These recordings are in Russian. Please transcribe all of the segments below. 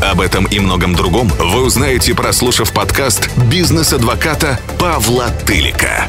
Об этом и многом другом вы узнаете, прослушав подкаст «Бизнес-адвоката» Павла Тылика.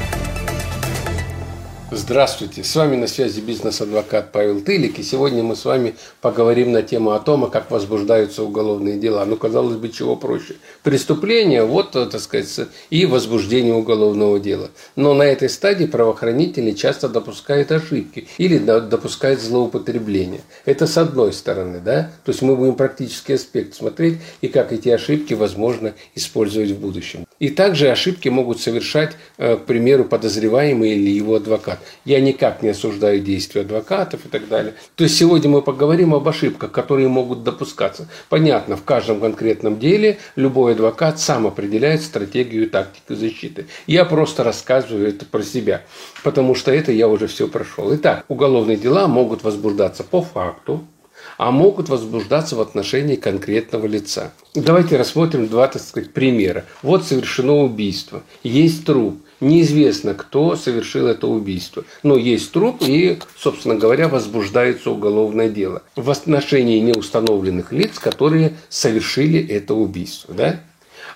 Здравствуйте, с вами на связи бизнес-адвокат Павел Тылик, и сегодня мы с вами поговорим на тему о том, как возбуждаются уголовные дела. Ну, казалось бы, чего проще. Преступление, вот, так сказать, и возбуждение уголовного дела. Но на этой стадии правоохранители часто допускают ошибки или допускают злоупотребление. Это с одной стороны, да, то есть мы будем практический аспект смотреть, и как эти ошибки возможно использовать в будущем. И также ошибки могут совершать, э, к примеру, подозреваемый или его адвокат. Я никак не осуждаю действия адвокатов и так далее. То есть сегодня мы поговорим об ошибках, которые могут допускаться. Понятно, в каждом конкретном деле любой адвокат сам определяет стратегию и тактику защиты. Я просто рассказываю это про себя, потому что это я уже все прошел. Итак, уголовные дела могут возбуждаться по факту, а могут возбуждаться в отношении конкретного лица. Давайте рассмотрим два, так сказать, примера. Вот совершено убийство, есть труп, неизвестно, кто совершил это убийство. Но есть труп и, собственно говоря, возбуждается уголовное дело в отношении неустановленных лиц, которые совершили это убийство. Да?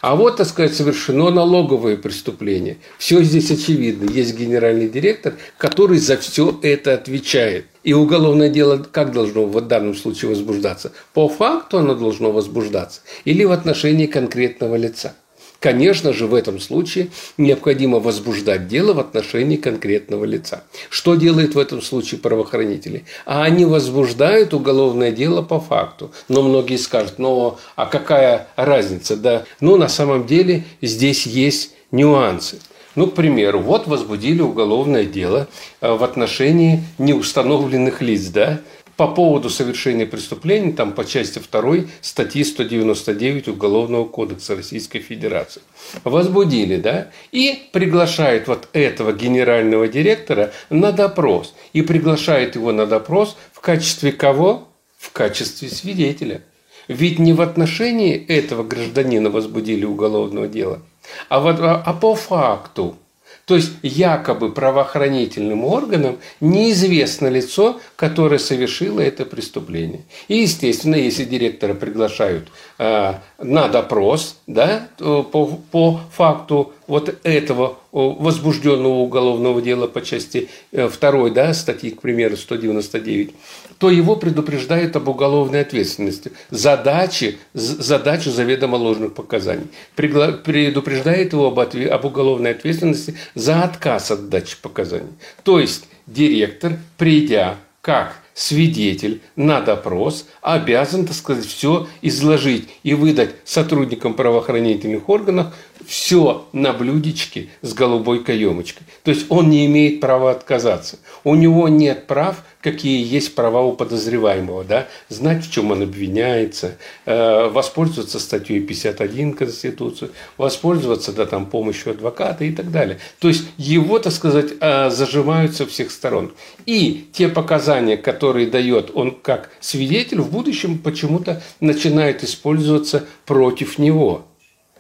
А вот, так сказать, совершено налоговое преступление. Все здесь очевидно. Есть генеральный директор, который за все это отвечает. И уголовное дело как должно в данном случае возбуждаться? По факту оно должно возбуждаться или в отношении конкретного лица? Конечно же, в этом случае необходимо возбуждать дело в отношении конкретного лица. Что делают в этом случае правоохранители? А они возбуждают уголовное дело по факту. Но многие скажут, ну а какая разница? Да, ну на самом деле здесь есть нюансы. Ну, к примеру, вот возбудили уголовное дело э, в отношении неустановленных лиц, да, по поводу совершения преступления, там по части 2 статьи 199 Уголовного кодекса Российской Федерации. Возбудили, да, и приглашают вот этого генерального директора на допрос. И приглашают его на допрос в качестве кого? В качестве свидетеля. Ведь не в отношении этого гражданина возбудили уголовное дело, а, вот, а по факту – то есть якобы правоохранительным органам неизвестно лицо, которое совершило это преступление. И, естественно, если директора приглашают э, на допрос да, по, по факту вот этого возбужденного уголовного дела по части 2 э, да, статьи, к примеру, 199, то его предупреждают об уголовной ответственности, задачи, задачу заведомо ложных показаний. Предупреждает его об, об уголовной ответственности за отказ от дачи показаний. То есть директор, придя как свидетель на допрос обязан, так сказать, все изложить и выдать сотрудникам правоохранительных органов все на блюдечке с голубой каемочкой. То есть он не имеет права отказаться. У него нет прав, какие есть права у подозреваемого. Да? Знать, в чем он обвиняется, э, воспользоваться статьей 51 Конституции, воспользоваться да, там, помощью адвоката и так далее. То есть его, так сказать, э, зажимают со всех сторон. И те показания, которые дает он как свидетель, в будущем почему-то начинают использоваться против него.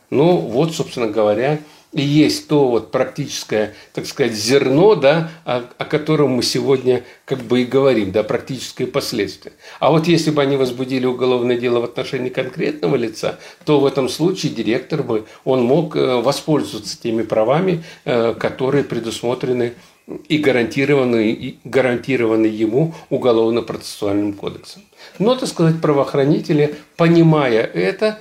Ну, вот, собственно говоря, и есть то вот практическое, так сказать, зерно, да, о, о котором мы сегодня как бы и говорим, да, практическое последствие. А вот если бы они возбудили уголовное дело в отношении конкретного лица, то в этом случае директор бы, он мог э, воспользоваться теми правами, э, которые предусмотрены и гарантированы, и ему уголовно-процессуальным кодексом. Но, так сказать, правоохранители, понимая это,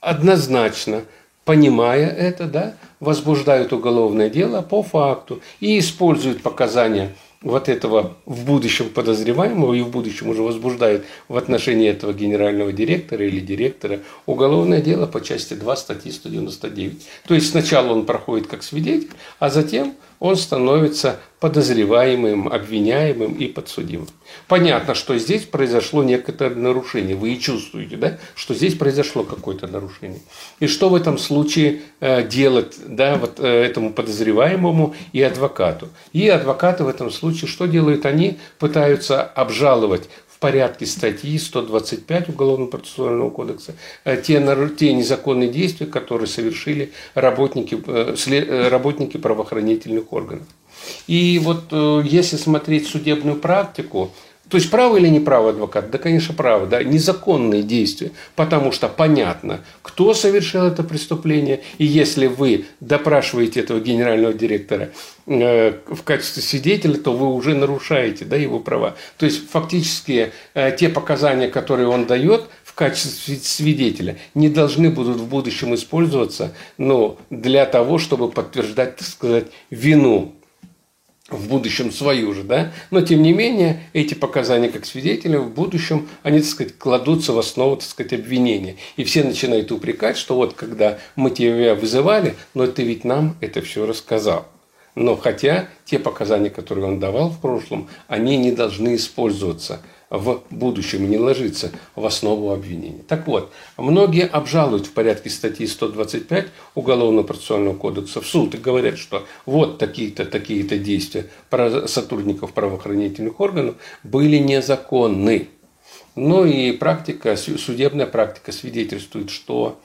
однозначно понимая это, да, возбуждают уголовное дело по факту и используют показания вот этого в будущем подозреваемого и в будущем уже возбуждают в отношении этого генерального директора или директора уголовное дело по части 2 статьи 199. То есть сначала он проходит как свидетель, а затем он становится подозреваемым, обвиняемым и подсудимым. Понятно, что здесь произошло некоторое нарушение. Вы и чувствуете, да, что здесь произошло какое-то нарушение. И что в этом случае э, делать да, вот, э, этому подозреваемому и адвокату? И адвокаты в этом случае что делают? Они пытаются обжаловать в порядке статьи 125 Уголовного процессуального кодекса э, те, те незаконные действия, которые совершили работники, э, э, работники правоохранительных органов. И вот если смотреть судебную практику, то есть право или не право адвокат? Да, конечно, право, да, незаконные действия, потому что понятно, кто совершил это преступление, и если вы допрашиваете этого генерального директора э, в качестве свидетеля, то вы уже нарушаете да, его права. То есть фактически э, те показания, которые он дает в качестве свидетеля, не должны будут в будущем использоваться ну, для того, чтобы подтверждать, так сказать, вину в будущем свою же, да, но тем не менее эти показания как свидетеля в будущем, они, так сказать, кладутся в основу, так сказать, обвинения. И все начинают упрекать, что вот когда мы тебя вызывали, но ты ведь нам это все рассказал. Но хотя те показания, которые он давал в прошлом, они не должны использоваться – в будущем не ложится в основу обвинения. Так вот, многие обжалуют в порядке статьи 125 Уголовного процессуального кодекса в суд и говорят, что вот такие-то такие-то действия сотрудников правоохранительных органов были незаконны. Ну и практика, судебная практика свидетельствует, что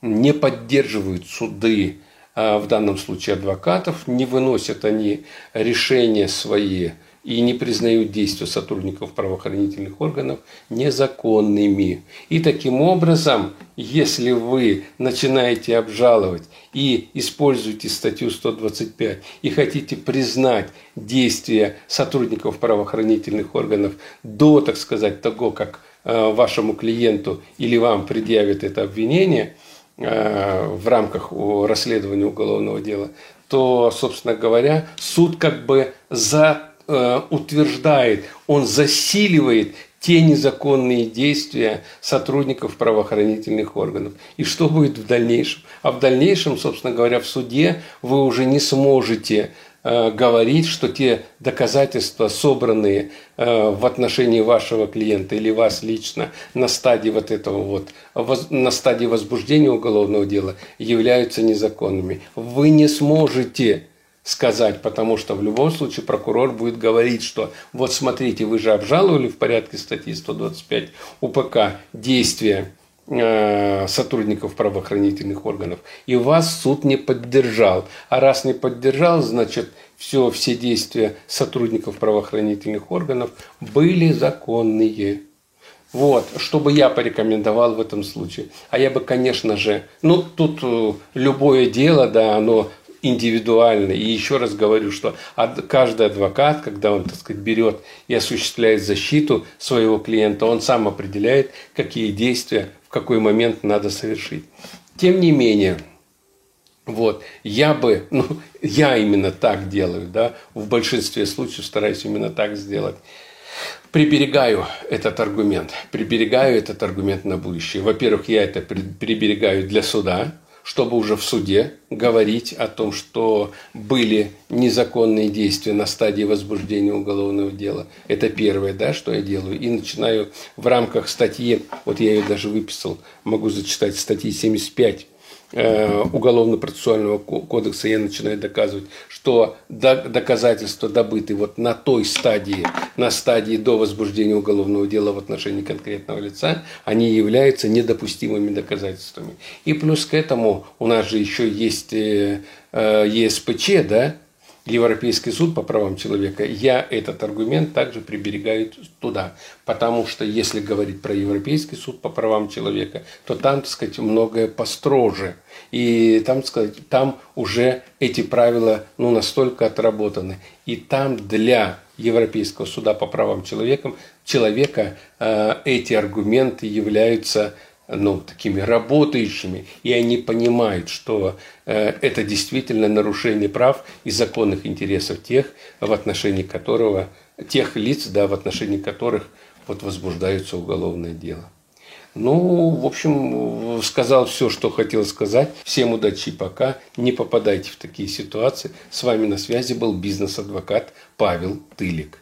не поддерживают суды, а в данном случае адвокатов, не выносят они решения свои и не признают действия сотрудников правоохранительных органов незаконными. И таким образом, если вы начинаете обжаловать и используете статью 125 и хотите признать действия сотрудников правоохранительных органов до, так сказать, того, как э, вашему клиенту или вам предъявят это обвинение э, в рамках расследования уголовного дела, то, собственно говоря, суд как бы за утверждает, он засиливает те незаконные действия сотрудников правоохранительных органов. И что будет в дальнейшем? А в дальнейшем, собственно говоря, в суде вы уже не сможете э, говорить, что те доказательства, собранные э, в отношении вашего клиента или вас лично на стадии вот этого вот, на стадии возбуждения уголовного дела, являются незаконными. Вы не сможете сказать, потому что в любом случае прокурор будет говорить, что вот смотрите, вы же обжаловали в порядке статьи 125 УПК действия э, сотрудников правоохранительных органов, и вас суд не поддержал. А раз не поддержал, значит, все, все действия сотрудников правоохранительных органов были законные. Вот, что бы я порекомендовал в этом случае. А я бы, конечно же, ну, тут э, любое дело, да, оно индивидуально. И еще раз говорю, что каждый адвокат, когда он, так сказать, берет и осуществляет защиту своего клиента, он сам определяет, какие действия в какой момент надо совершить. Тем не менее, вот, я бы, ну, я именно так делаю, да, в большинстве случаев стараюсь именно так сделать. Приберегаю этот аргумент, приберегаю этот аргумент на будущее. Во-первых, я это приберегаю для суда, чтобы уже в суде говорить о том, что были незаконные действия на стадии возбуждения уголовного дела. Это первое, да, что я делаю. И начинаю в рамках статьи, вот я ее даже выписал, могу зачитать статьи 75 Э, уголовно-процессуального кодекса я начинаю доказывать, что доказательства добыты вот на той стадии, на стадии до возбуждения уголовного дела в отношении конкретного лица, они являются недопустимыми доказательствами. И плюс к этому у нас же еще есть э, э, ЕСПЧ, да, Европейский суд по правам человека, я этот аргумент также приберегаю туда. Потому что если говорить про Европейский суд по правам человека, то там, так сказать, многое построже. И там, так сказать, там уже эти правила ну, настолько отработаны. И там для Европейского суда по правам человека, человека э, эти аргументы являются ну, такими работающими, и они понимают, что э, это действительно нарушение прав и законных интересов тех, в отношении которого, тех лиц, да, в отношении которых вот возбуждается уголовное дело. Ну, в общем, сказал все, что хотел сказать. Всем удачи пока. Не попадайте в такие ситуации. С вами на связи был бизнес-адвокат Павел Тылик.